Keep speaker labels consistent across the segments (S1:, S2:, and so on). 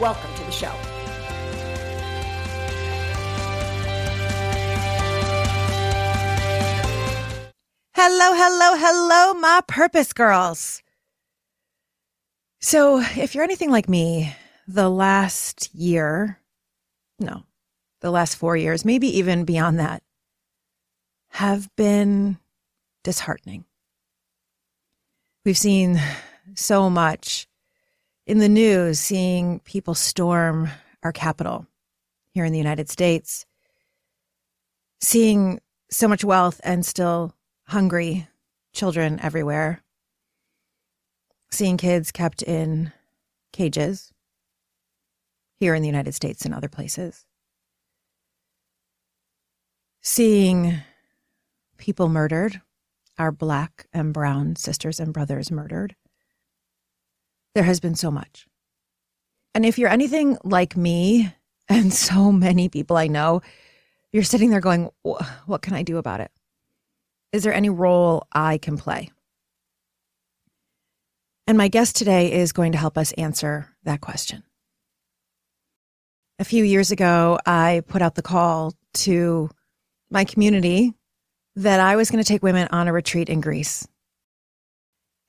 S1: Welcome to the show.
S2: Hello, hello, hello, my purpose girls. So, if you're anything like me, the last year, no, the last four years, maybe even beyond that, have been disheartening. We've seen so much in the news, seeing people storm our Capitol here in the United States, seeing so much wealth and still hungry children everywhere, seeing kids kept in cages here in the United States and other places, seeing people murdered, our black and brown sisters and brothers murdered. There has been so much. And if you're anything like me and so many people I know, you're sitting there going, What can I do about it? Is there any role I can play? And my guest today is going to help us answer that question. A few years ago, I put out the call to my community that I was going to take women on a retreat in Greece.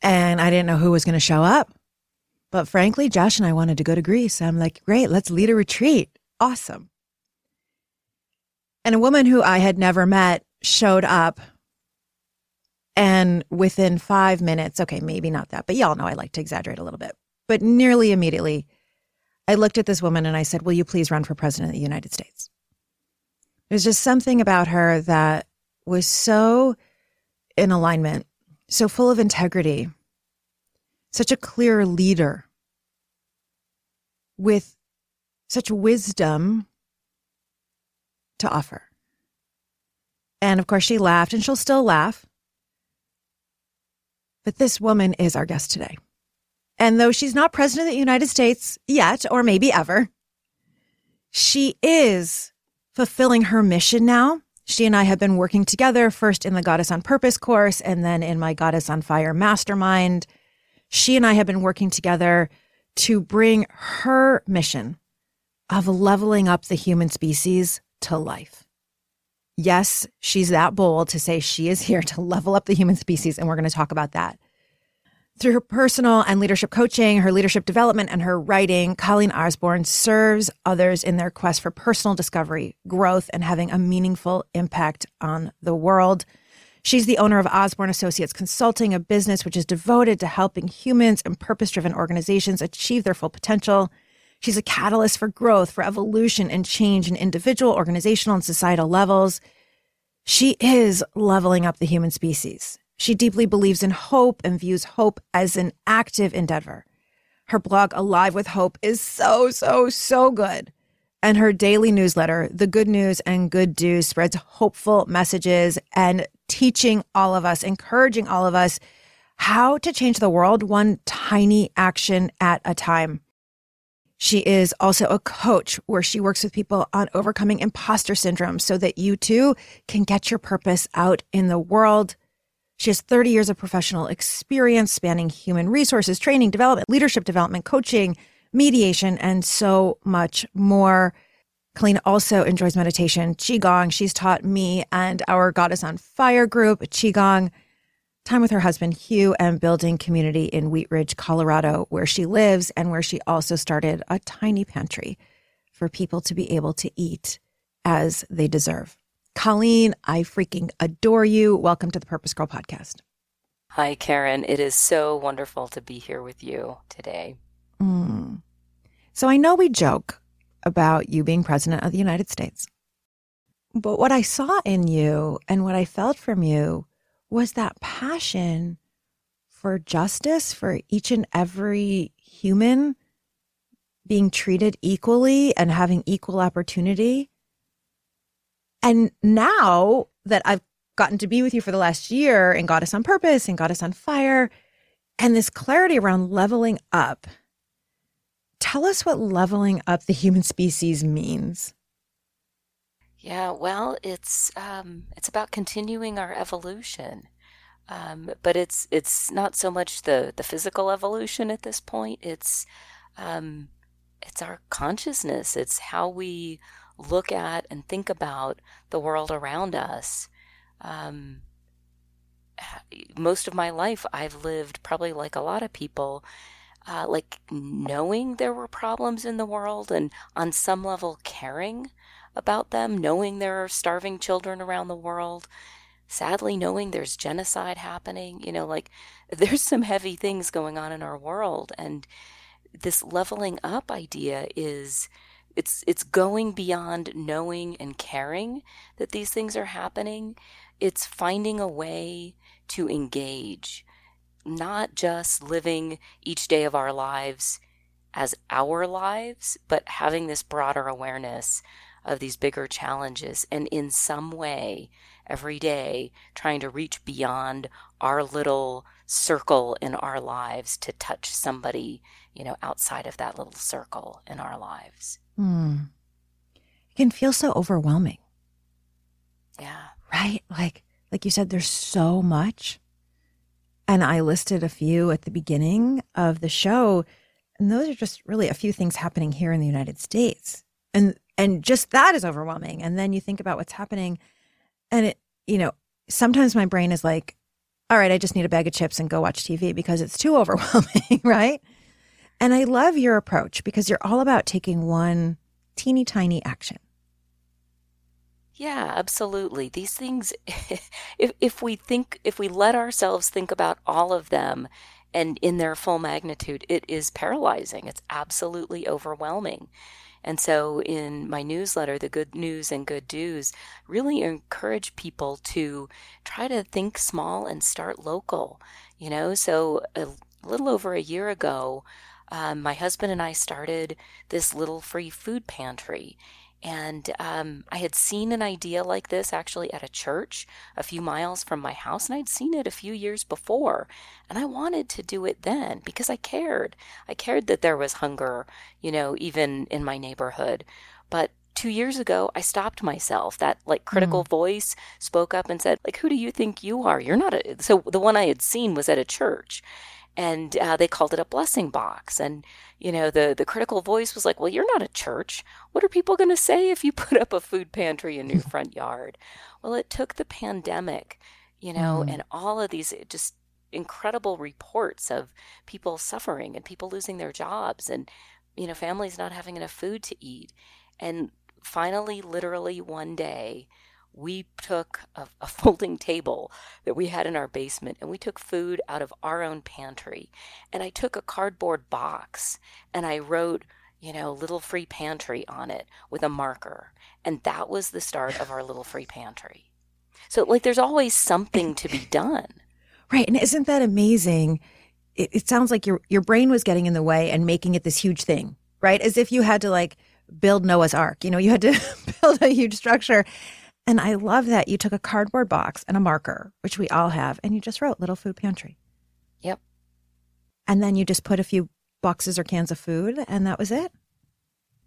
S2: And I didn't know who was going to show up. But frankly, Josh and I wanted to go to Greece. I'm like, great, let's lead a retreat. Awesome. And a woman who I had never met showed up and within five minutes, okay, maybe not that, but y'all know I like to exaggerate a little bit. But nearly immediately, I looked at this woman and I said, Will you please run for president of the United States? There's just something about her that was so in alignment, so full of integrity, such a clear leader with such wisdom to offer. And of course, she laughed and she'll still laugh but this woman is our guest today. And though she's not president of the United States yet, or maybe ever, she is fulfilling her mission now. She and I have been working together first in the Goddess on Purpose course and then in my Goddess on Fire mastermind. She and I have been working together to bring her mission of leveling up the human species to life. Yes, she's that bold to say she is here to level up the human species, and we're going to talk about that. Through her personal and leadership coaching, her leadership development, and her writing, Colleen Osborne serves others in their quest for personal discovery, growth, and having a meaningful impact on the world. She's the owner of Osborne Associates Consulting, a business which is devoted to helping humans and purpose driven organizations achieve their full potential. She's a catalyst for growth, for evolution and change in individual, organizational, and societal levels. She is leveling up the human species. She deeply believes in hope and views hope as an active endeavor. Her blog, Alive with Hope, is so, so, so good. And her daily newsletter, The Good News and Good Do, spreads hopeful messages and teaching all of us, encouraging all of us how to change the world one tiny action at a time. She is also a coach where she works with people on overcoming imposter syndrome so that you too can get your purpose out in the world. She has 30 years of professional experience spanning human resources, training, development, leadership development, coaching, mediation, and so much more. Colleen also enjoys meditation, Qigong. She's taught me and our Goddess on Fire group, Qigong time with her husband, Hugh, and building community in Wheat Ridge, Colorado, where she lives and where she also started a tiny pantry for people to be able to eat as they deserve. Colleen, I freaking adore you. Welcome to the Purpose Girl podcast.
S3: Hi, Karen. It is so wonderful to be here with you today.
S2: Mm. So I know we joke about you being president of the United States. But what I saw in you and what I felt from you was that passion for justice for each and every human being treated equally and having equal opportunity. And now that I've gotten to be with you for the last year and Goddess on Purpose and Goddess on Fire, and this clarity around leveling up, tell us what leveling up the human species means.
S3: Yeah, well, it's um, it's about continuing our evolution, um, but it's it's not so much the the physical evolution at this point. It's um, it's our consciousness. It's how we look at and think about the world around us. Um, most of my life, I've lived probably like a lot of people, uh, like knowing there were problems in the world and on some level caring about them, knowing there are starving children around the world, sadly knowing there's genocide happening. You know, like there's some heavy things going on in our world. And this leveling up idea is it's it's going beyond knowing and caring that these things are happening. It's finding a way to engage, not just living each day of our lives as our lives, but having this broader awareness of these bigger challenges and in some way every day trying to reach beyond our little circle in our lives to touch somebody you know outside of that little circle in our lives.
S2: Hmm. it can feel so overwhelming.
S3: Yeah.
S2: Right? Like like you said there's so much and i listed a few at the beginning of the show and those are just really a few things happening here in the united states. And and just that is overwhelming. And then you think about what's happening and it you know sometimes my brain is like all right i just need a bag of chips and go watch tv because it's too overwhelming right? And i love your approach because you're all about taking one teeny tiny action
S3: yeah absolutely these things if if we think if we let ourselves think about all of them and in their full magnitude it is paralyzing it's absolutely overwhelming and so in my newsletter, The Good News and Good Do's, really encourage people to try to think small and start local. You know, so a little over a year ago, um, my husband and I started this little free food pantry. And um, I had seen an idea like this actually at a church a few miles from my house, and I'd seen it a few years before. And I wanted to do it then because I cared. I cared that there was hunger, you know, even in my neighborhood. But two years ago, I stopped myself. That like critical mm. voice spoke up and said, like, who do you think you are? You're not a. So the one I had seen was at a church and uh, they called it a blessing box. And you know the the critical voice was like well you're not a church. What are people going to say if you put up a food pantry in your front yard? Well it took the pandemic you know mm. and all of these just incredible reports of people suffering and people losing their jobs and you know families not having enough food to eat. And finally literally one day we took a, a, folding table that we had in our basement and we took food out of our own pantry. And I took a cardboard box and I wrote, you know, little free pantry on it with a marker. And that was the start of our little free pantry. So, like, there's always something to be done.
S2: Right. And isn't that amazing? It, it sounds like your, your brain was getting in the way and making it this huge thing, right? As if you had to like build Noah's Ark. You know, you had to build a huge structure. And I love that you took a cardboard box and a marker, which we all have, and you just wrote Little Food Pantry.
S3: Yep.
S2: And then you just put a few boxes or cans of food, and that was it.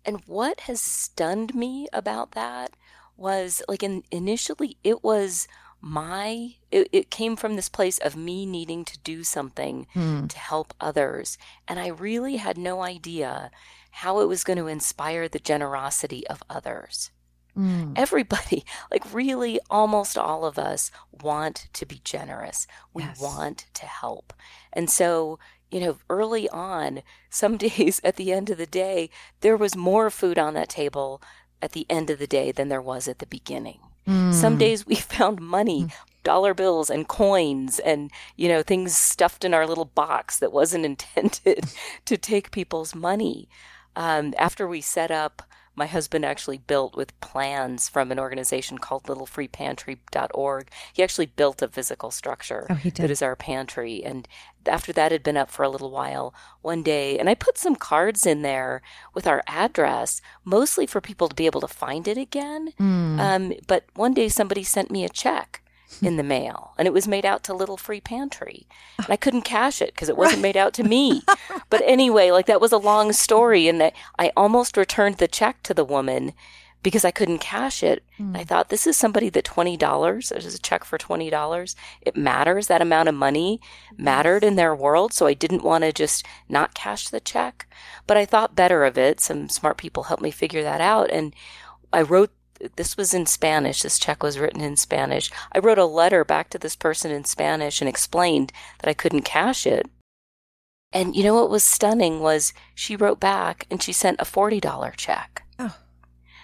S3: And what has stunned me about that was like in, initially it was my it, it, came from this place of me needing to do something hmm. to help others and i really had no idea how it was going to inspire the generosity of others Mm. Everybody, like really almost all of us want to be generous. We yes. want to help. And so, you know, early on, some days at the end of the day, there was more food on that table at the end of the day than there was at the beginning. Mm. Some days we found money, mm. dollar bills and coins and, you know, things stuffed in our little box that wasn't intended to take people's money. Um, after we set up my husband actually built with plans from an organization called littlefreepantry.org. He actually built a physical structure
S2: oh, he did.
S3: that is our pantry. And after that had been up for a little while, one day, and I put some cards in there with our address, mostly for people to be able to find it again. Mm. Um, but one day somebody sent me a check in the mail and it was made out to Little Free Pantry. And I couldn't cash it because it wasn't made out to me. but anyway, like that was a long story and that I almost returned the check to the woman because I couldn't cash it. Mm. I thought this is somebody that $20, there's a check for $20. It matters. That amount of money mattered in their world. So I didn't want to just not cash the check. But I thought better of it. Some smart people helped me figure that out. And I wrote this was in Spanish. This check was written in Spanish. I wrote a letter back to this person in Spanish and explained that I couldn't cash it. And you know what was stunning was she wrote back and she sent a $40 check. Oh.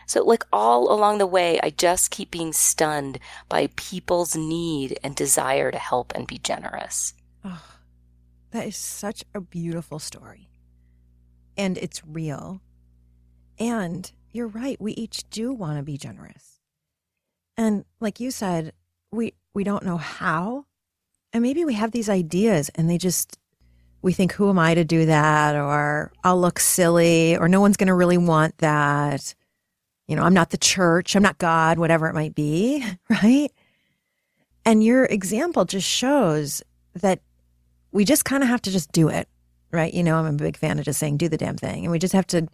S3: So, like all along the way, I just keep being stunned by people's need and desire to help and be generous. Oh,
S2: that is such a beautiful story. And it's real. And you're right. We each do want to be generous. And like you said, we we don't know how. And maybe we have these ideas and they just we think who am I to do that or I'll look silly or no one's going to really want that. You know, I'm not the church, I'm not God, whatever it might be, right? And your example just shows that we just kind of have to just do it, right? You know, I'm a big fan of just saying do the damn thing and we just have to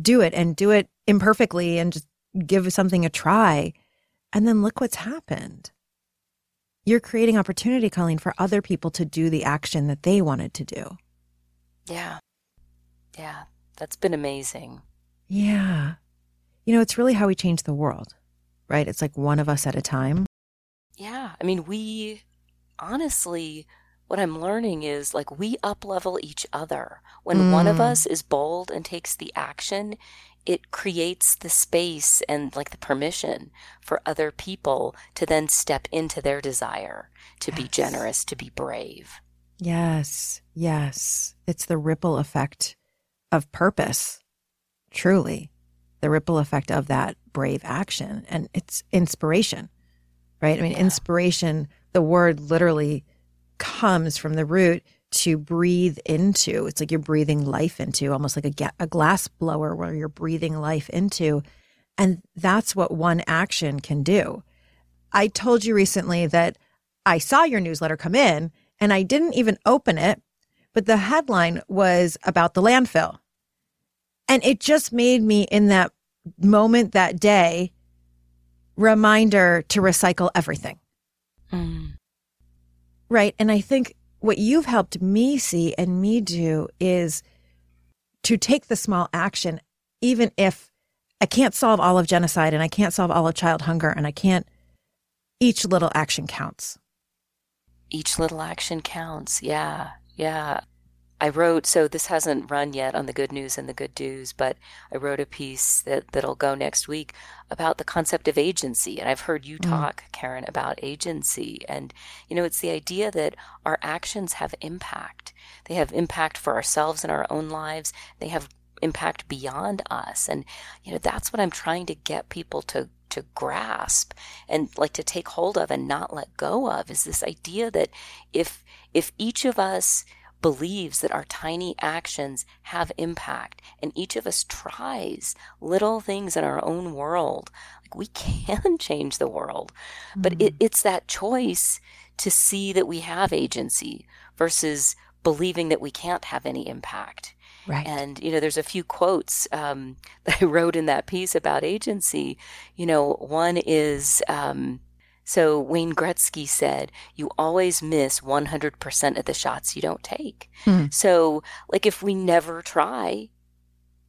S2: do it and do it imperfectly and just give something a try. And then look what's happened. You're creating opportunity, Colleen, for other people to do the action that they wanted to do.
S3: Yeah. Yeah. That's been amazing.
S2: Yeah. You know, it's really how we change the world, right? It's like one of us at a time.
S3: Yeah. I mean, we honestly, what I'm learning is like we up level each other. When mm. one of mm. us is bold and takes the action, it creates the space and like the permission for other people to then step into their desire to yes. be generous, to be brave.
S2: Yes, yes. It's the ripple effect of purpose, truly. The ripple effect of that brave action. And it's inspiration, right? I mean, yeah. inspiration, the word literally comes from the root to breathe into. It's like you're breathing life into, almost like a, ga- a glass blower where you're breathing life into. And that's what one action can do. I told you recently that I saw your newsletter come in and I didn't even open it, but the headline was about the landfill. And it just made me in that moment that day reminder to recycle everything. Mm. Right. And I think what you've helped me see and me do is to take the small action, even if I can't solve all of genocide and I can't solve all of child hunger and I can't, each little action counts.
S3: Each little action counts. Yeah. Yeah. I wrote, so this hasn't run yet on the good news and the good do's, but I wrote a piece that, that'll go next week about the concept of agency. And I've heard you mm. talk, mm. Karen, about agency. And, you know, it's the idea that our actions have impact. They have impact for ourselves in our own lives. They have impact beyond us. And, you know, that's what I'm trying to get people to to grasp and like to take hold of and not let go of is this idea that if if each of us believes that our tiny actions have impact and each of us tries little things in our own world like we can change the world mm-hmm. but it, mm. it's that choice to see that we have agency versus believing that we can't have any impact
S2: Right.
S3: And, you know, there's a few quotes um, that I wrote in that piece about agency. You know, one is, um, so Wayne Gretzky said, you always miss 100% of the shots you don't take. Hmm. So, like, if we never try,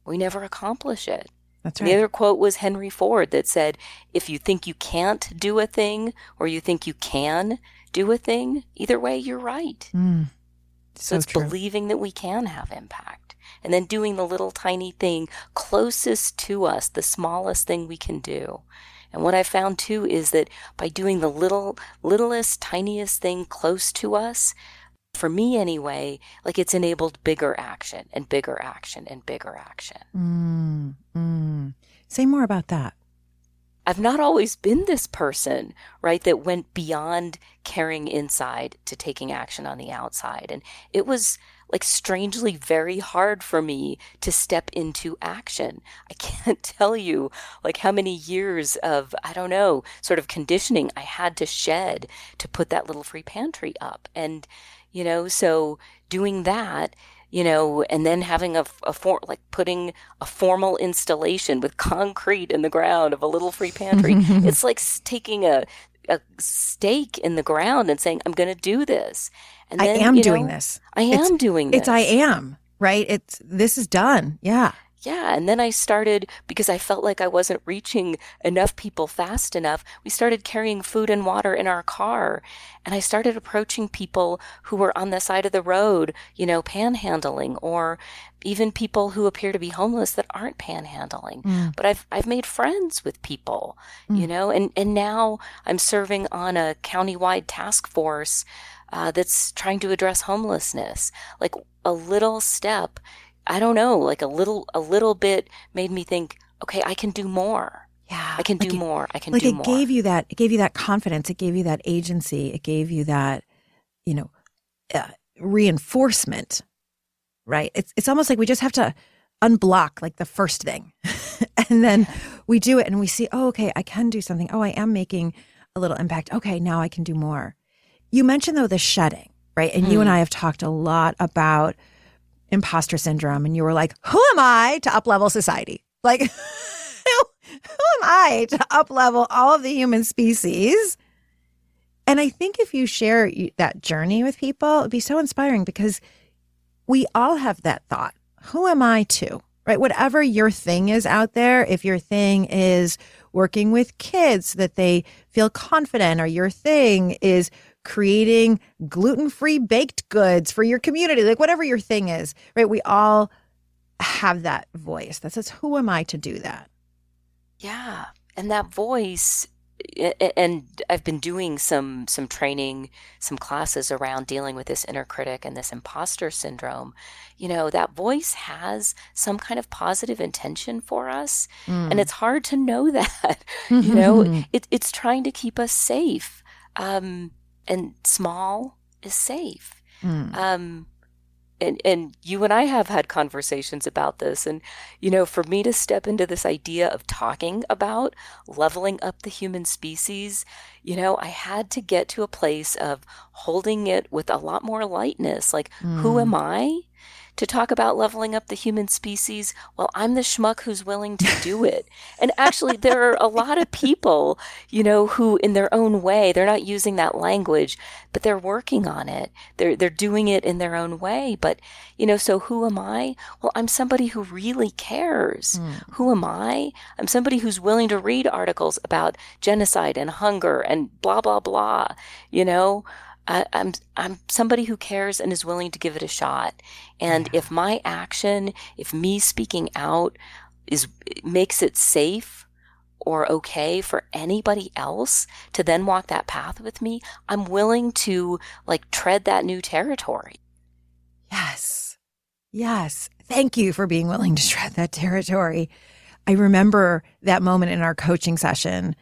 S3: we never accomplish it.
S2: That's right.
S3: The other quote was Henry Ford that said, if you think you can't do a thing or you think you can do a thing, either way, you're right. Mm. So, so, it's true. believing that we can have impact and then doing the little tiny thing closest to us, the smallest thing we can do. And what I found too is that by doing the little, littlest, tiniest thing close to us, for me anyway, like it's enabled bigger action and bigger action and bigger action.
S2: Mm, mm. Say more about that.
S3: I've not always been this person, right, that went beyond caring inside to taking action on the outside. And it was like strangely very hard for me to step into action. I can't tell you like how many years of, I don't know, sort of conditioning I had to shed to put that little free pantry up. And, you know, so doing that, you know, and then having a, a for, like putting a formal installation with concrete in the ground of a little free pantry. it's like taking a, a stake in the ground and saying, I'm going to do this.
S2: And then, I am doing know, this.
S3: I am
S2: it's,
S3: doing this.
S2: It's I am, right? It's this is done. Yeah.
S3: Yeah. And then I started, because I felt like I wasn't reaching enough people fast enough, we started carrying food and water in our car. And I started approaching people who were on the side of the road, you know, panhandling, or even people who appear to be homeless that aren't panhandling. Mm. But I've, I've made friends with people, mm. you know, and, and now I'm serving on a countywide task force uh, that's trying to address homelessness. Like a little step, I don't know, like a little, a little bit made me think, okay, I can do more.
S2: Yeah,
S3: I can like do it, more. I can
S2: like
S3: do
S2: it
S3: more.
S2: gave you that. It gave you that confidence. It gave you that agency. It gave you that, you know, uh, reinforcement. Right. It's it's almost like we just have to unblock like the first thing, and then we do it, and we see, oh, okay, I can do something. Oh, I am making a little impact. Okay, now I can do more. You mentioned though the shedding, right? And mm. you and hmm. I have talked a lot about imposter syndrome, and you were like, "Who am I to uplevel society? Like, who, who am I to uplevel all of the human species?" And I think if you share that journey with people, it'd be so inspiring because we all have that thought. Who am I to? Right? Whatever your thing is out there, if your thing is working with kids that they feel confident, or your thing is creating gluten free baked goods for your community, like whatever your thing is, right? We all have that voice that says, Who am I to do that?
S3: Yeah. And that voice and I've been doing some some training, some classes around dealing with this inner critic and this imposter syndrome. You know, that voice has some kind of positive intention for us, mm. and it's hard to know that. you know, it, it's trying to keep us safe. Um, and small is safe. Mm. Um, and and you and I have had conversations about this and you know for me to step into this idea of talking about leveling up the human species you know I had to get to a place of holding it with a lot more lightness like mm. who am I to talk about leveling up the human species, well, I'm the schmuck who's willing to do it. and actually, there are a lot of people, you know, who in their own way, they're not using that language, but they're working on it. They're, they're doing it in their own way. But, you know, so who am I? Well, I'm somebody who really cares. Mm. Who am I? I'm somebody who's willing to read articles about genocide and hunger and blah, blah, blah, you know? I, am I'm somebody who cares and is willing to give it a shot. And yeah. if my action, if me speaking out is makes it safe or okay for anybody else to then walk that path with me, I'm willing to like tread that new territory.
S2: Yes. Yes. Thank you for being willing to tread that territory. I remember that moment in our coaching session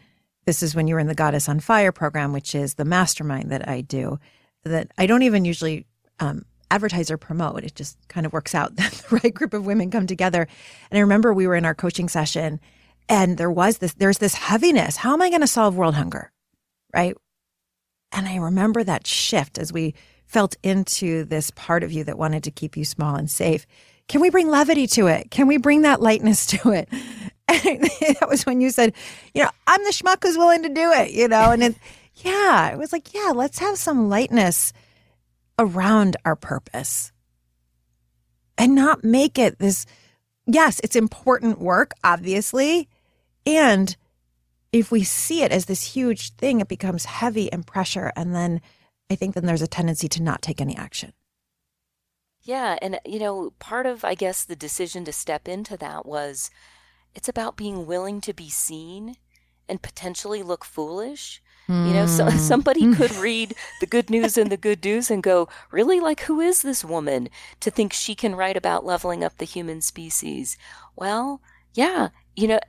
S2: this is when you were in the Goddess on Fire program, which is the mastermind that I do, that I don't even usually um, advertise or promote. It just kind of works out that the right group of women come together. And I remember we were in our coaching session and there was this, there's this heaviness. How am I going to solve world hunger? Right. And I remember that shift as we felt into this part of you that wanted to keep you small and safe. Can we bring levity to it? Can we bring that lightness to it? And that was when you said, you know, I'm the schmuck who's willing to do it, you know, and it, yeah, it was like, yeah, let's have some lightness around our purpose and not make it this. Yes, it's important work, obviously. And if we see it as this huge thing, it becomes heavy and pressure. And then I think then there's a tendency to not take any action.
S3: Yeah. And, you know, part of, I guess, the decision to step into that was it's about being willing to be seen and potentially look foolish. You know, so hmm. somebody could read the good news and the good news and go, really? Like, who is this woman to think she can write about leveling up the human species? Well, yeah, you know,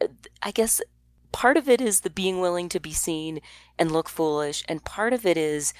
S3: I guess part of it is the being willing to be seen and look foolish, and part of it is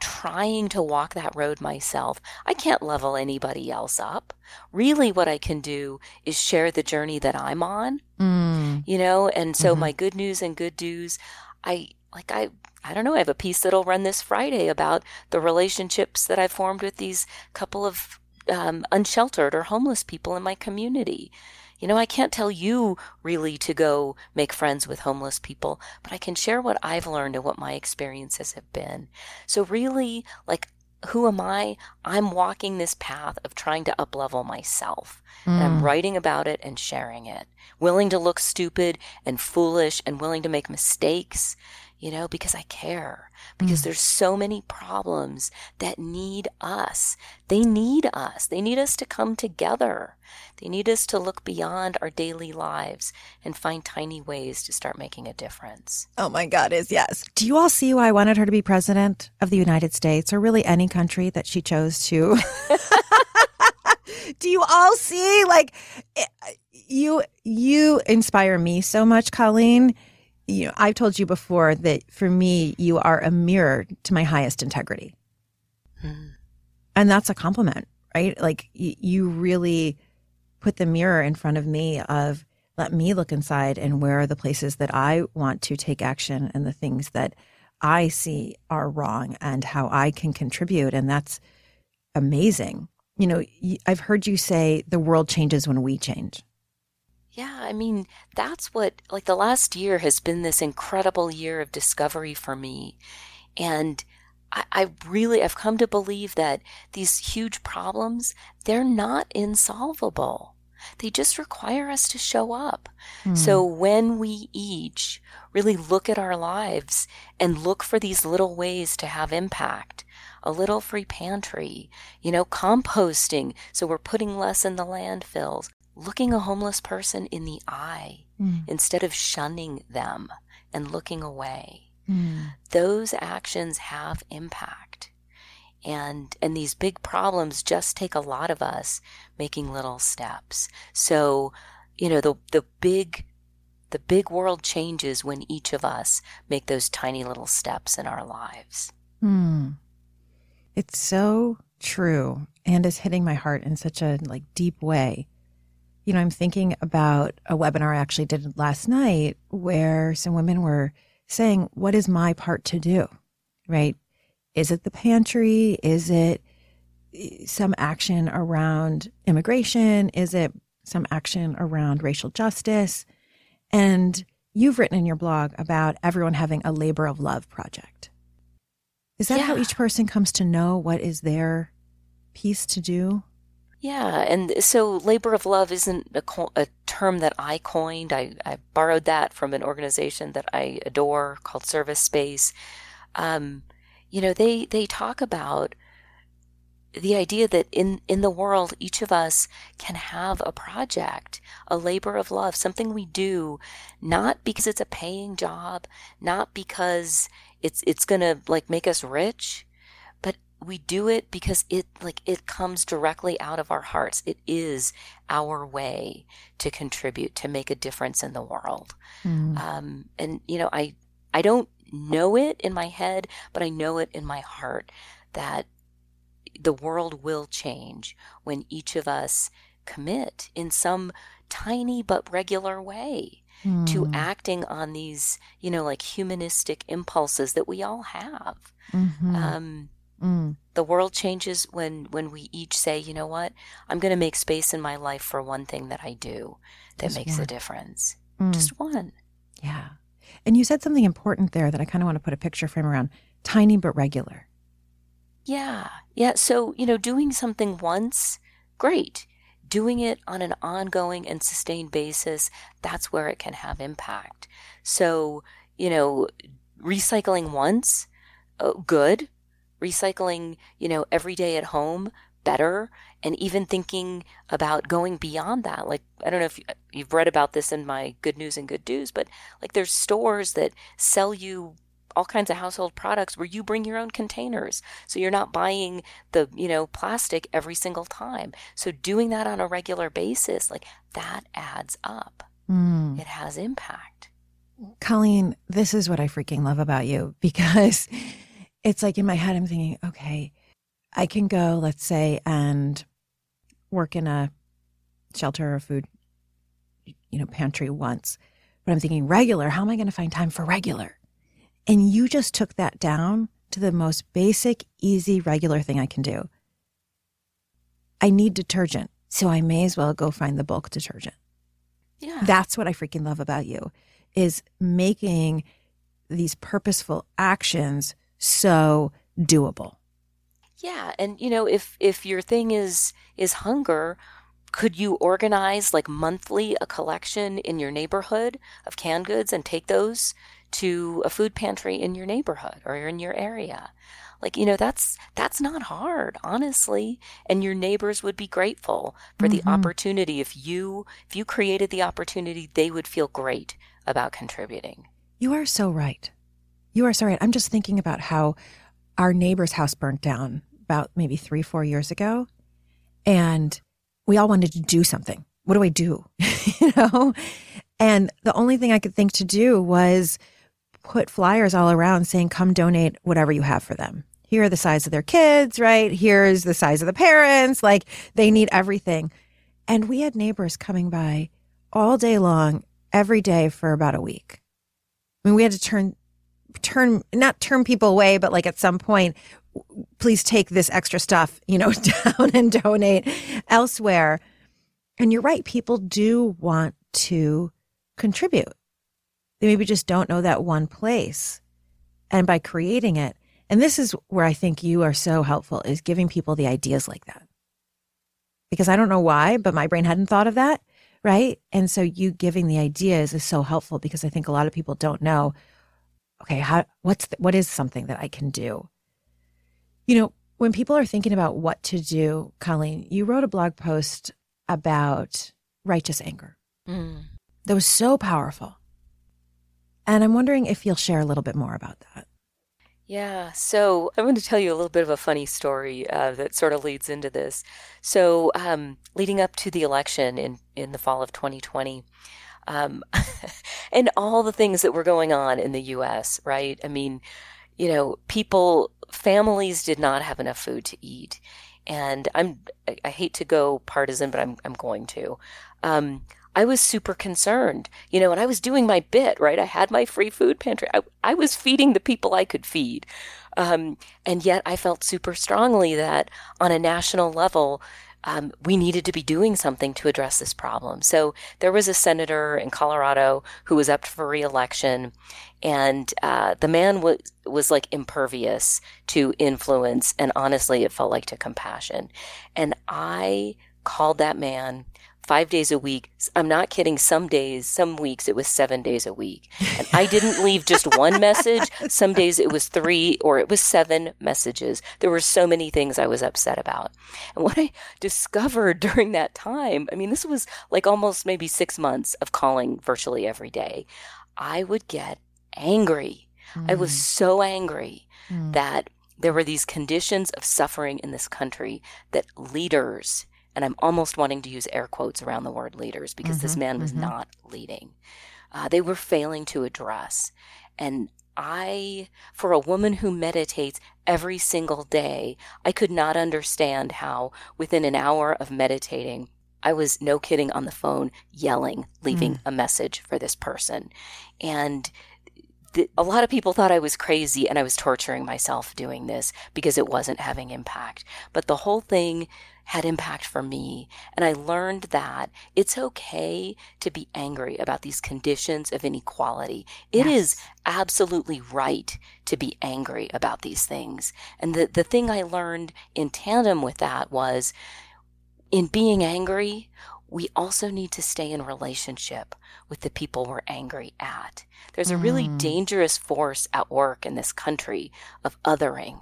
S3: trying to walk that road myself. I can't level anybody else up. Really, what I can do is share the journey that I'm on, mm. you know, and so mm-hmm. my good news and good do's, I like, I, I don't know, I have a piece that'll run this Friday about the relationships that I formed with these couple of um, unsheltered or homeless people in my community. You know, I can't tell you really to go make friends with homeless people, but I can share what I've learned and what my experiences have been. So, really, like, who am I? I'm walking this path of trying to uplevel myself. Mm. And I'm mm. writing about it and sharing it. Willing to look stupid and foolish and willing to make mistakes you know, because I care, because mm. there's so many problems that need us. They need us. They need us to come together. They need us to look beyond our daily lives and find tiny ways to start making a difference.
S2: Oh my God, is yes. Do you all see why I wanted her to be president of the United States or really any country that she chose to? Do you all see like eh, you you inspire me so much, Colleen? You know, I've told you before that for me, you are a mirror to my highest integrity. Mm. And that's a compliment, right? Like y- you really put the mirror in front of me of let me look inside and where are the places that I want to take action and the things that I see are wrong and how I can contribute. And that's amazing. You know, I've heard you say the world changes when we change.
S3: Yeah, I mean, that's what, like, the last year has been this incredible year of discovery for me. And I, I really, I've come to believe that these huge problems, they're not insolvable. They just require us to show up. Mm. So when we each really look at our lives and look for these little ways to have impact, a little free pantry, you know, composting, so we're putting less in the landfills, looking a homeless person in the eye mm. instead of shunning them and looking away. Mm. Those actions have impact. And and these big problems just take a lot of us making little steps. So, you know, the the big the big world changes when each of us make those tiny little steps in our lives.
S2: Mm. It's so true and is hitting my heart in such a like deep way you know, I'm thinking about a webinar I actually did last night where some women were saying, What is my part to do? Right? Is it the pantry? Is it eh, some action around immigration? Is it some action around racial justice? And you've written in your blog about everyone having a labor of love project. Is that yeah. how each person comes to know what is their piece to do?
S3: Yeah, and so labor of love isn't a, co- a term that I coined. I, I, borrowed that from an organization that I adore called Service Space. Um, you know, they they talk about the idea that in in the world, each of us can have a project, a labor of love, something we do, not because it's a paying job, not because it's it's gonna like make us rich, we do it because it like it comes directly out of our hearts it is our way to contribute to make a difference in the world mm. um, and you know i i don't know it in my head but i know it in my heart that the world will change when each of us commit in some tiny but regular way mm. to acting on these you know like humanistic impulses that we all have mm-hmm. um, Mm. The world changes when when we each say, you know what, I'm going to make space in my life for one thing that I do that Just makes one. a difference. Mm. Just one.
S2: Yeah. And you said something important there that I kind of want to put a picture frame around tiny but regular.
S3: Yeah. Yeah. So, you know, doing something once, great. Doing it on an ongoing and sustained basis, that's where it can have impact. So, you know, recycling once, oh, good recycling, you know, every day at home better and even thinking about going beyond that. Like, I don't know if you've read about this in my Good News and Good Do's, but like there's stores that sell you all kinds of household products where you bring your own containers. So you're not buying the, you know, plastic every single time. So doing that on a regular basis, like that adds up. mm. it has impact.
S2: Colleen, this is what I freaking love about you because it's like in my head, I'm thinking, okay, I can go, let's say, and work in a shelter or food, you know, pantry once. But I'm thinking regular, how am I going to find time for regular? And you just took that down to the most basic, easy, regular thing I can do. I need detergent, so I may as well go find the bulk detergent.
S3: Yeah.
S2: That's what I freaking love about you is making these purposeful actions so doable.
S3: Yeah, and you know, if if your thing is is hunger, could you organize like monthly a collection in your neighborhood of canned goods and take those to a food pantry in your neighborhood or in your area? Like, you know, that's that's not hard, honestly, and your neighbors would be grateful for mm-hmm. the opportunity if you if you created the opportunity, they would feel great about contributing.
S2: You are so right. You are sorry. I'm just thinking about how our neighbor's house burnt down about maybe three, four years ago. And we all wanted to do something. What do I do? you know? And the only thing I could think to do was put flyers all around saying, come donate whatever you have for them. Here are the size of their kids, right? Here's the size of the parents. Like they need everything. And we had neighbors coming by all day long, every day for about a week. I mean, we had to turn, turn, not turn people away, but like at some point, please take this extra stuff, you know, down and donate elsewhere. And you're right. People do want to contribute. They maybe just don't know that one place. And by creating it, and this is where I think you are so helpful is giving people the ideas like that. Because I don't know why, but my brain hadn't thought of that. Right. And so you giving the ideas is so helpful because I think a lot of people don't know, okay, how, what's, the, what is something that I can do? You know, when people are thinking about what to do, Colleen, you wrote a blog post about righteous anger. Mm. That was so powerful. And I'm wondering if you'll share a little bit more about that.
S3: Yeah, so I'm going to tell you a little bit of a funny story uh, that sort of leads into this. So, um, leading up to the election in, in the fall of 2020, um, and all the things that were going on in the US, right? I mean, you know, people, families did not have enough food to eat. And I'm, I hate to go partisan, but I'm, I'm going to. Um, I was super concerned, you know, and I was doing my bit, right? I had my free food pantry. I, I was feeding the people I could feed. Um, and yet I felt super strongly that on a national level, um, we needed to be doing something to address this problem. So there was a senator in Colorado who was up for reelection, and uh, the man was was like impervious to influence, and honestly, it felt like to compassion. And I called that man five days a week. I'm not kidding. Some days, some weeks, it was seven days a week. And I didn't leave just one message. Some days it was three or it was seven messages. There were so many things I was upset about. And what I discovered during that time, I mean, this was like almost maybe six months of calling virtually every day. I would get angry. Mm. I was mm. so angry mm. that there were these conditions of suffering in this country that leaders and I'm almost wanting to use air quotes around the word leaders because mm-hmm, this man was mm-hmm. not leading. Uh, they were failing to address. And I, for a woman who meditates every single day, I could not understand how within an hour of meditating, I was no kidding on the phone yelling, leaving mm. a message for this person. And a lot of people thought I was crazy and I was torturing myself doing this because it wasn't having impact. But the whole thing had impact for me. And I learned that it's okay to be angry about these conditions of inequality. It yes. is absolutely right to be angry about these things. And the, the thing I learned in tandem with that was in being angry, we also need to stay in relationship with the people we're angry at. There's a really mm. dangerous force at work in this country of othering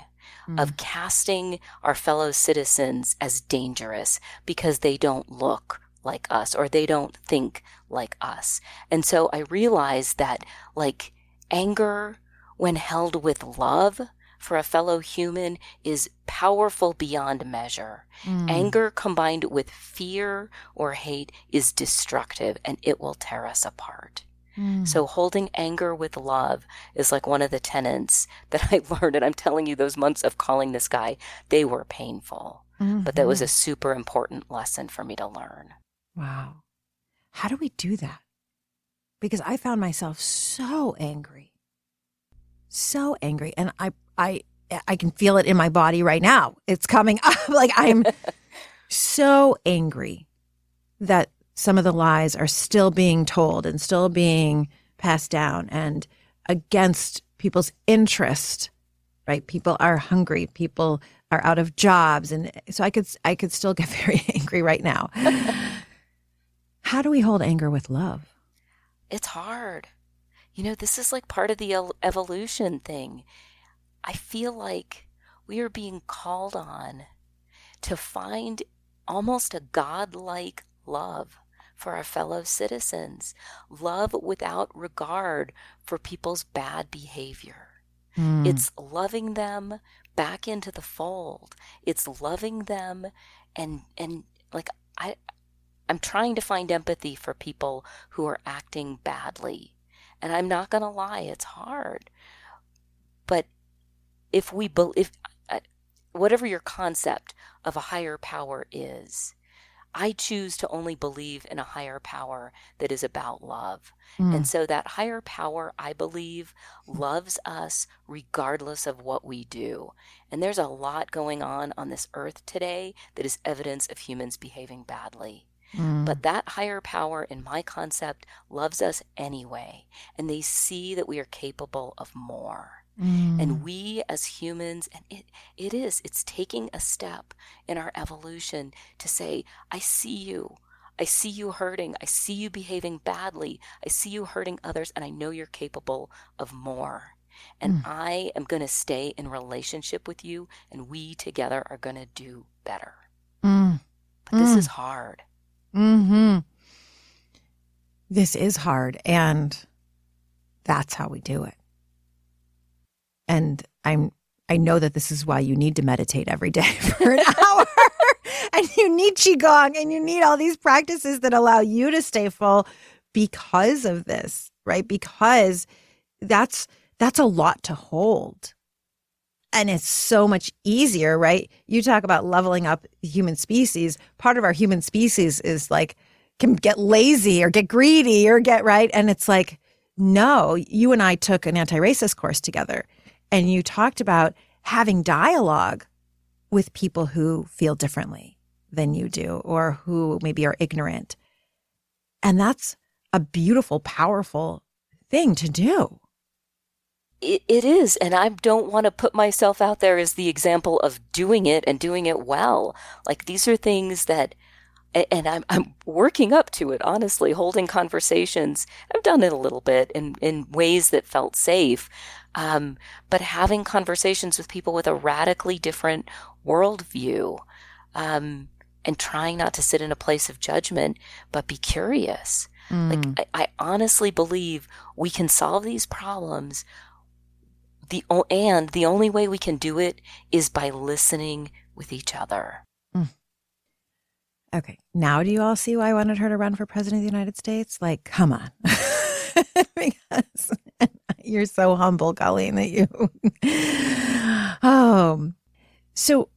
S3: mm. of casting our fellow citizens as dangerous because they don't look like us or they don't think like us. And so I realized that like anger when held with love for a fellow human is powerful beyond measure. Mm. Anger combined with fear or hate is destructive and it will tear us apart. Mm. So holding anger with love is like one of the tenets that I learned. And I'm telling you, those months of calling this guy, they were painful. Mm-hmm. But that was a super important lesson for me to learn.
S2: Wow. How do we do that? Because I found myself so angry. So angry. And I I I can feel it in my body right now. It's coming up. like I'm so angry that some of the lies are still being told and still being passed down and against people's interest right? People are hungry. People are out of jobs. And so i could i could still get very angry right now. How do we hold anger with love?
S3: It's hard. You know this is like part of the evolution thing. I feel like we are being called on to find almost a godlike love for our fellow citizens, love without regard for people's bad behavior. Mm. It's loving them back into the fold. It's loving them and and like I I'm trying to find empathy for people who are acting badly. And I'm not going to lie, it's hard. But if we believe uh, whatever your concept of a higher power is, I choose to only believe in a higher power that is about love. Mm. And so that higher power, I believe, loves us regardless of what we do. And there's a lot going on on this earth today that is evidence of humans behaving badly. Mm. But that higher power, in my concept, loves us anyway. And they see that we are capable of more. Mm. And we as humans, and it, it is, it's taking a step in our evolution to say, I see you. I see you hurting. I see you behaving badly. I see you hurting others, and I know you're capable of more. And mm. I am going to stay in relationship with you, and we together are going to do better. Mm. But this is mm. hard.
S2: Hmm. This is hard, and that's how we do it. And I'm I know that this is why you need to meditate every day for an hour. and you need qigong and you need all these practices that allow you to stay full because of this, right? Because that's that's a lot to hold. And it's so much easier, right? You talk about leveling up human species. Part of our human species is like can get lazy or get greedy or get right. And it's like, no, you and I took an anti racist course together and you talked about having dialogue with people who feel differently than you do or who maybe are ignorant. And that's a beautiful, powerful thing to do.
S3: It, it is. And I don't want to put myself out there as the example of doing it and doing it well. Like these are things that, and I'm, I'm working up to it, honestly, holding conversations. I've done it a little bit in, in ways that felt safe. Um, but having conversations with people with a radically different worldview, um, and trying not to sit in a place of judgment, but be curious. Mm. Like I, I, honestly believe we can solve these problems. The and the only way we can do it is by listening with each other.
S2: Okay, now do you all see why I wanted her to run for president of the United States? Like, come on. because you're so humble, Colleen, that you. um, so,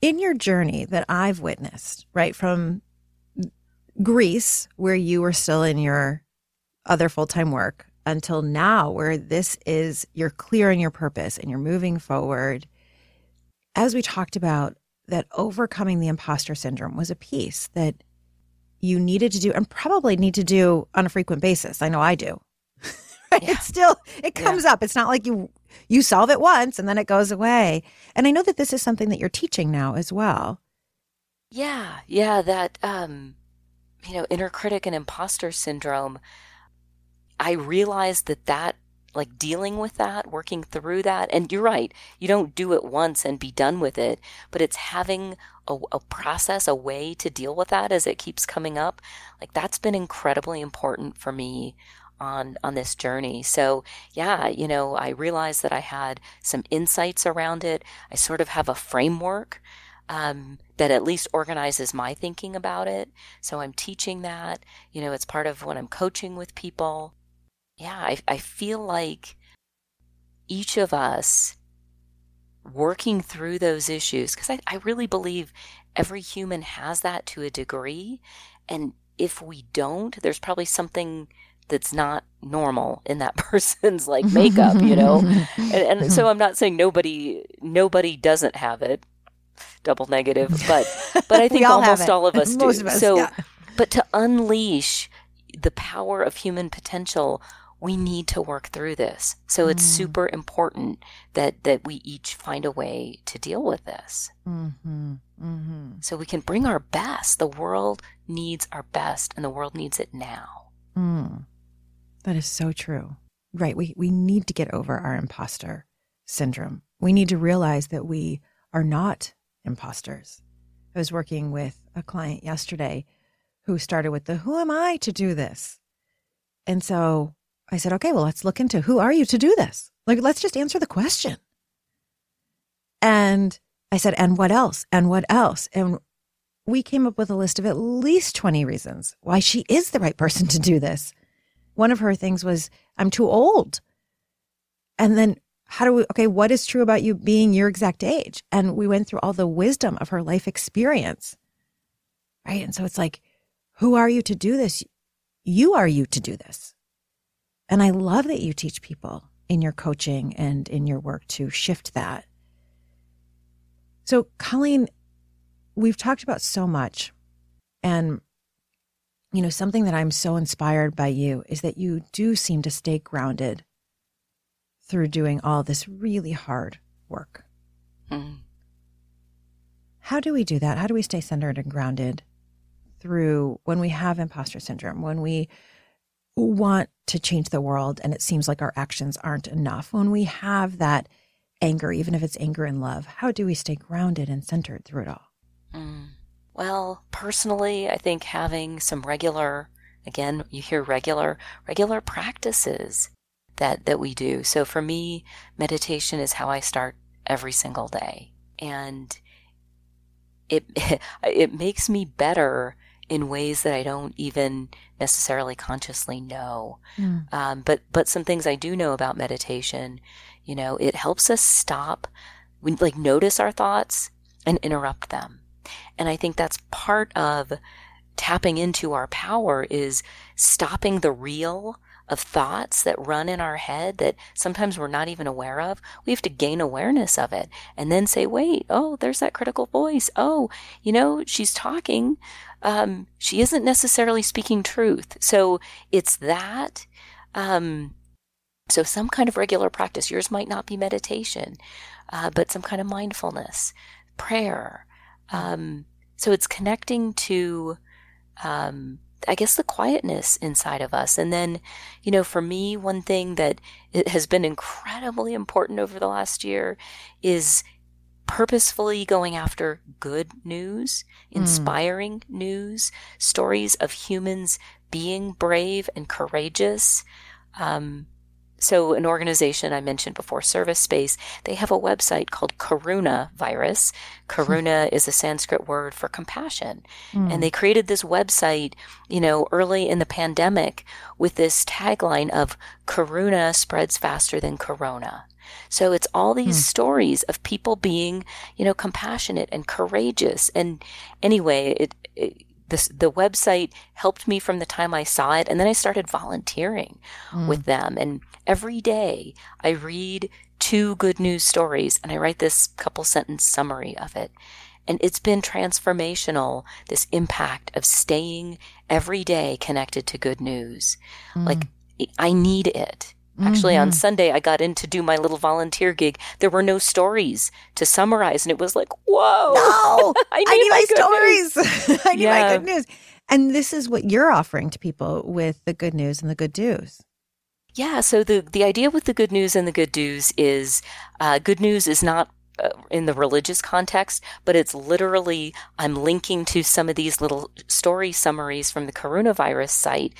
S2: in your journey that I've witnessed, right from Greece, where you were still in your other full time work, until now, where this is you're clear in your purpose and you're moving forward. As we talked about, that overcoming the imposter syndrome was a piece that you needed to do and probably need to do on a frequent basis. I know I do. Yeah. It's still it comes yeah. up. It's not like you you solve it once and then it goes away. And I know that this is something that you're teaching now as well.
S3: Yeah, yeah, that um you know, inner critic and imposter syndrome. I realized that that like dealing with that, working through that. And you're right, you don't do it once and be done with it, but it's having a, a, process, a way to deal with that as it keeps coming up. Like that's been incredibly important for me on on this journey. So yeah, you know, I realized that I had some insights around it. I sort of have a framework um, that at least organizes my thinking about it. So I'm teaching that. You know, it's part of when I'm coaching with people. Yeah, I, I feel like each of us working through those issues, because I, I really believe every human has that to a degree. And if we don't, there's probably something that's not normal in that person's like makeup, you know? and, and so I'm not saying nobody nobody doesn't have it double negative, but but I think
S2: all
S3: almost all of us do.
S2: Of us,
S3: so,
S2: yeah.
S3: but to unleash the power of human potential, we need to work through this. So it's
S2: Mm.
S3: super important that that we each find a way to deal with this,
S2: Mm-hmm. Mm-hmm.
S3: so we can bring our best. The world needs our best, and the world needs it now.
S2: Mm. That is so true. Right. We we need to get over our imposter syndrome. We need to realize that we are not imposters. I was working with a client yesterday who started with the who am I to do this? And so I said, okay, well, let's look into who are you to do this? Like, let's just answer the question. And I said, and what else? And what else? And we came up with a list of at least 20 reasons why she is the right person to do this. One of her things was, I'm too old. And then, how do we, okay, what is true about you being your exact age? And we went through all the wisdom of her life experience. Right. And so it's like, who are you to do this? You are you to do this. And I love that you teach people in your coaching and in your work to shift that. So, Colleen, we've talked about so much. And, you know, something that I'm so inspired by you is that you do seem to stay grounded through doing all this really hard work.
S3: Mm.
S2: How do we do that? How do we stay centered and grounded through when we have imposter syndrome, when we want to change the world and it seems like our actions aren't enough, when we have that anger, even if it's anger and love? How do we stay grounded and centered through it all?
S3: Mm. Well, personally, I think having some regular, again, you hear regular, regular practices that, that we do. So for me, meditation is how I start every single day. And it, it makes me better in ways that I don't even necessarily consciously know.
S2: Mm.
S3: Um, but but some things I do know about meditation, you know, it helps us stop, we like notice our thoughts and interrupt them. And I think that's part of tapping into our power is stopping the reel of thoughts that run in our head that sometimes we're not even aware of. We have to gain awareness of it and then say, wait, oh, there's that critical voice. Oh, you know, she's talking. Um, she isn't necessarily speaking truth. So it's that. Um, so some kind of regular practice. Yours might not be meditation, uh, but some kind of mindfulness, prayer. Um, so it's connecting to, um, I guess the quietness inside of us. And then, you know, for me, one thing that it has been incredibly important over the last year is purposefully going after good news, inspiring news, stories of humans being brave and courageous. Um, so, an organization I mentioned before, Service Space, they have a website called Karuna Virus. Karuna is a Sanskrit word for compassion.
S2: Mm.
S3: And they created this website, you know, early in the pandemic with this tagline of Karuna spreads faster than Corona. So it's all these
S2: Hmm.
S3: stories of people being, you know, compassionate and courageous. And anyway, it, it this, the website helped me from the time I saw it. And then I started volunteering
S2: Mm.
S3: with them. And every day I read two good news stories and I write this couple sentence summary of it. And it's been transformational, this impact of staying every day connected to good news.
S2: Mm.
S3: Like, I need it. Actually, on
S2: Mhm.
S3: Sunday, I got in to do my little volunteer gig. There were no stories to summarize, and it was like, whoa!
S2: no,
S3: I need,
S2: I need my,
S3: news.
S2: stories. I need my good news. And this is what you're offering to people with the good news and the good do's.
S3: Yeah. So the the idea with the good news and the good do's is, uh, good news is not uh, in the religious context, but it's literally I'm linking to some of these little story summaries from the Karuna Virus site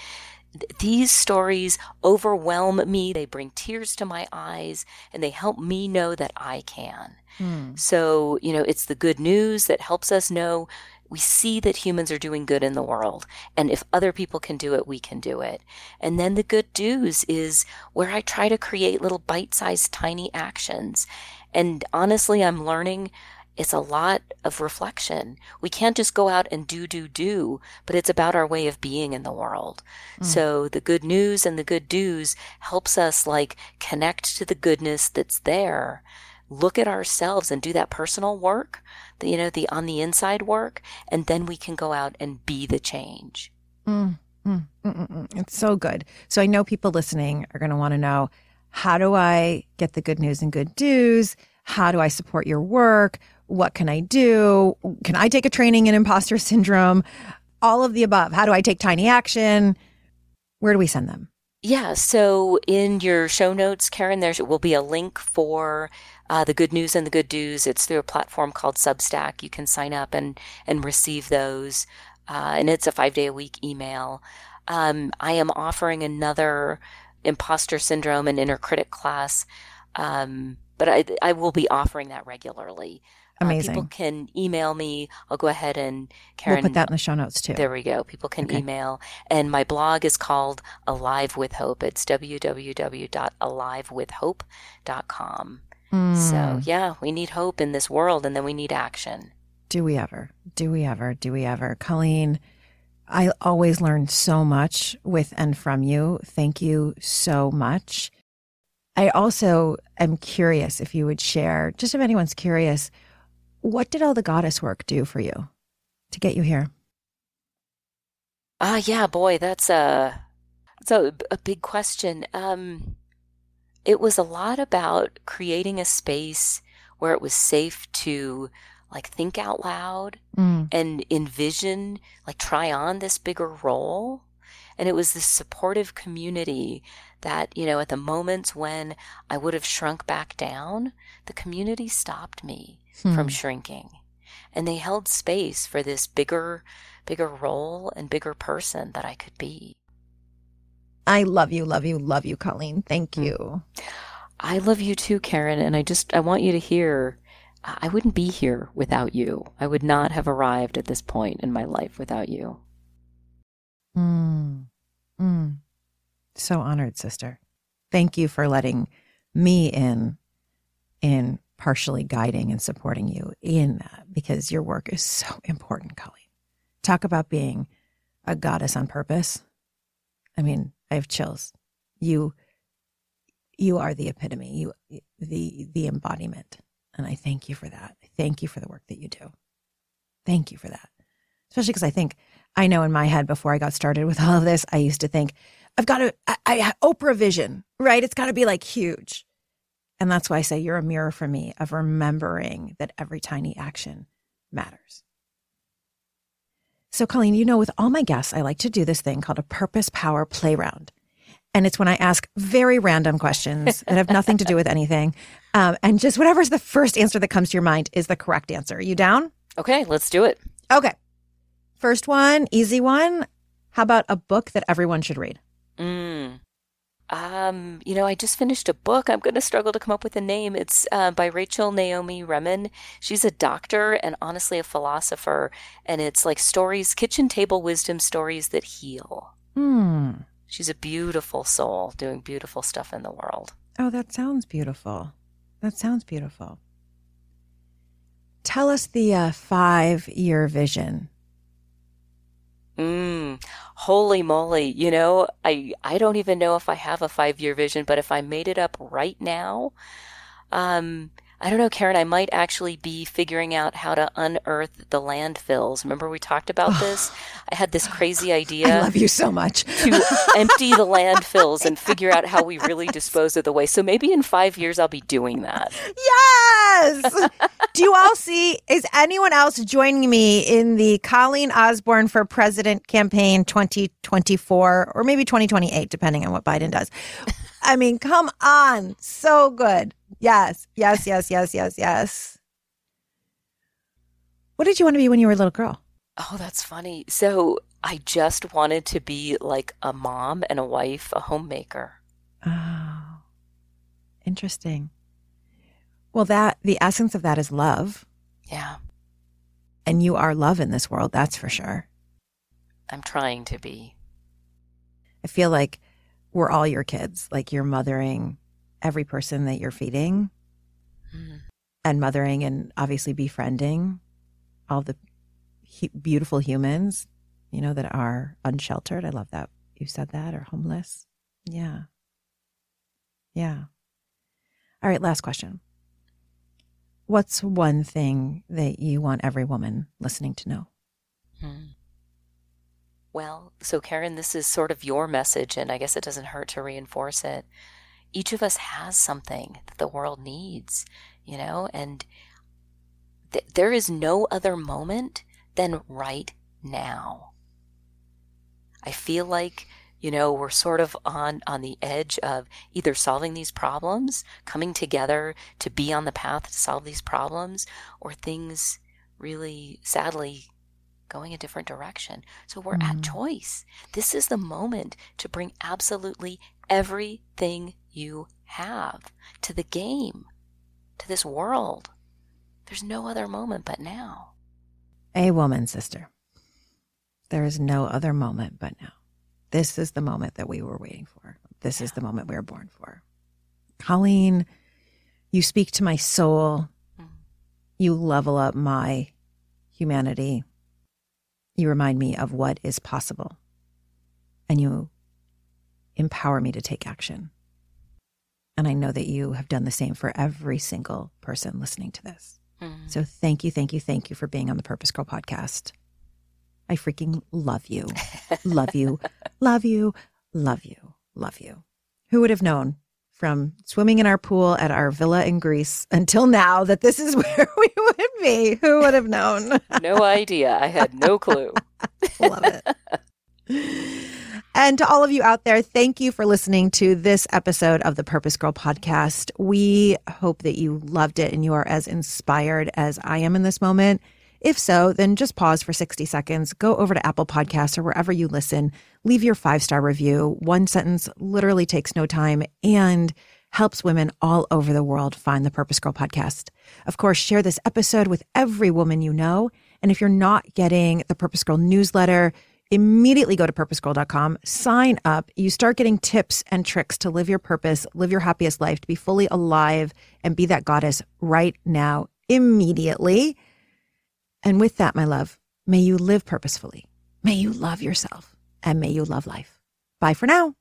S3: these stories overwhelm me. They bring tears to my eyes and they help me know that I can. Mm. So, you know, it's the good news that helps us know we see that humans are doing good in the world. And if other people can do it, we can do it. And then the good news is where I try to create little bite sized tiny actions. And honestly, I'm learning it's a lot of reflection. We can't just go out and do, do, do, but it's about our way of being in the world. Mm. So the good news and the good do's helps us like connect to the goodness that's there look at ourselves and do that personal work, the, you know, the on the inside work, and then we can go out and be the change.
S2: Mm, mm, mm, mm, mm. it's so good. So I know people listening are going to want to know how do I get the good news and good do's? How do I support your work? What can I do? Can I take a training in imposter syndrome? All of the above. How do I take tiny action? Where do we send them?
S3: Yeah, so in your show notes, Karen, there will be a link for uh, the good news and the good do's. It's through a platform called Substack. You can sign up and and receive those, uh, and it's a five day a week email. Um, I am offering another imposter syndrome and inner critic class, um, but I I will be offering that regularly.
S2: Amazing.
S3: Uh, people can email me. I'll go ahead and Karen.
S2: We'll put that in the show notes too.
S3: There we go. People can okay. email. And my blog is called Alive with Hope. It's www.alivewithhope.com. Mm. So, yeah, we need hope in this world and then we need action.
S2: Do we ever? Do we ever? Do we ever? Colleen, I always learn so much with and from you. Thank you so much. I also am curious if you would share, just if anyone's curious, what did all the goddess work do for you to get you here?
S3: Ah, uh, yeah, boy, that's a that's a, a big question. Um, it was a lot about creating a space where it was safe to like think out loud mm. and envision, like try on this bigger role. And it was this supportive community that, you know, at the moments when I would have shrunk back down, the community stopped me hmm. from shrinking. And they held space for this bigger, bigger role and bigger person that I could be.
S2: I love you, love you, love you, Colleen. Thank mm. you.
S3: I love you too, Karen. And I just, I want you to hear I wouldn't be here without you. I would not have arrived at this point in my life without you.
S2: Mm. Mm. So honored, sister. Thank you for letting me in, in partially guiding and supporting you in that because your work is so important, Colleen. Talk about being a goddess on purpose. I mean, I have chills. You you are the epitome, you the the embodiment. And I thank you for that. I thank you for the work that you do. Thank you for that. Especially because I think I know in my head before I got started with all of this, I used to think, I've got to I, I Oprah vision, right? It's got to be like huge. And that's why I say you're a mirror for me of remembering that every tiny action matters. So, Colleen, you know, with all my guests, I like to do this thing called a purpose power play round. And it's when I ask very random questions that have nothing to do with anything. Um, and just whatever's the first answer that comes to your mind is the correct answer. Are you down?
S3: Okay, let's do it.
S2: Okay. First one, easy one. How about a book that everyone should read?
S3: Mm. Um, you know, I just finished a book. I'm going to struggle to come up with a name. It's uh, by Rachel Naomi Remen. She's a doctor and honestly a philosopher. And it's like stories, kitchen table wisdom stories that heal.
S2: Hmm.
S3: She's a beautiful soul doing beautiful stuff in the world.
S2: Oh, that sounds beautiful. That sounds beautiful. Tell us the uh, five year vision
S3: Mm, holy moly. You know, I, I don't even know if I have a five year vision, but if I made it up right now, um, I don't know, Karen, I might actually be figuring out how to unearth the landfills. Remember we talked about this? I had this crazy idea.
S2: I love you so much.
S3: to empty the landfills and figure out how we really dispose of the waste. So maybe in five years I'll be doing that.
S2: Yes. Do you all see? Is anyone else joining me in the Colleen Osborne for President campaign 2024 or maybe 2028, depending on what Biden does? I mean, come on. So good. Yes, yes, yes, yes, yes, yes. What did you want to be when you were a little girl?
S3: Oh, that's funny. So I just wanted to be like a mom and a wife, a homemaker.
S2: Oh, interesting. Well, that the essence of that is love.
S3: Yeah.
S2: And you are love in this world, that's for sure.
S3: I'm trying to be.
S2: I feel like we're all your kids. Like you're mothering every person that you're feeding
S3: Mm.
S2: and mothering and obviously befriending all the hu- beautiful humans, you know, that are unsheltered. I love that you said that or homeless. Yeah. Yeah. All right, last question. What's one thing that you want every woman listening to know?
S3: Hmm. Well, so Karen, this is sort of your message, and I guess it doesn't hurt to reinforce it. Each of us has something that the world needs, you know, and th- there is no other moment than right now. I feel like, you know, we're sort of on, on the edge of either solving these problems, coming together to be on the path to solve these problems, or things really sadly going a different direction. So we're at
S2: Mhm.
S3: choice. This is the moment to bring absolutely everything you have to the game, to this world. There's no other moment but now.
S2: A woman, sister. There is no other moment but now. This is the moment that we were waiting for. This is the moment we were born for. Colleen, you speak to my soul.
S3: Mhm.
S2: You level up my humanity. You remind me of what is possible. And you empower me to take action. And I know that you have done the same for every single person listening to this.
S3: Mhm.
S2: So thank you, thank you, thank you for being on the Purpose Girl podcast. I freaking love you. love you. Love you. Love you. Love you. Who would have known from swimming in our pool at our villa in Greece until now that this is where we would be? Who would have known?
S3: no idea. I had no clue.
S2: Love it. And to all of you out there, thank you for listening to this episode of the Purpose Girl podcast. We hope that you loved it and you are as inspired as I am in this moment. If so, then just pause for 60 seconds, go over to Apple Podcasts or wherever you listen, leave your five star review. One sentence literally takes no time and helps women all over the world find the Purpose Girl podcast. Of course, share this episode with every woman you know. And if you're not getting the Purpose Girl newsletter, immediately go to purposegirl.com, sign up. You start getting tips and tricks to live your purpose, live your happiest life, to be fully alive and be that goddess right now, immediately. And with that, my love, may you live purposefully. May you love yourself and may you love life. Bye for now.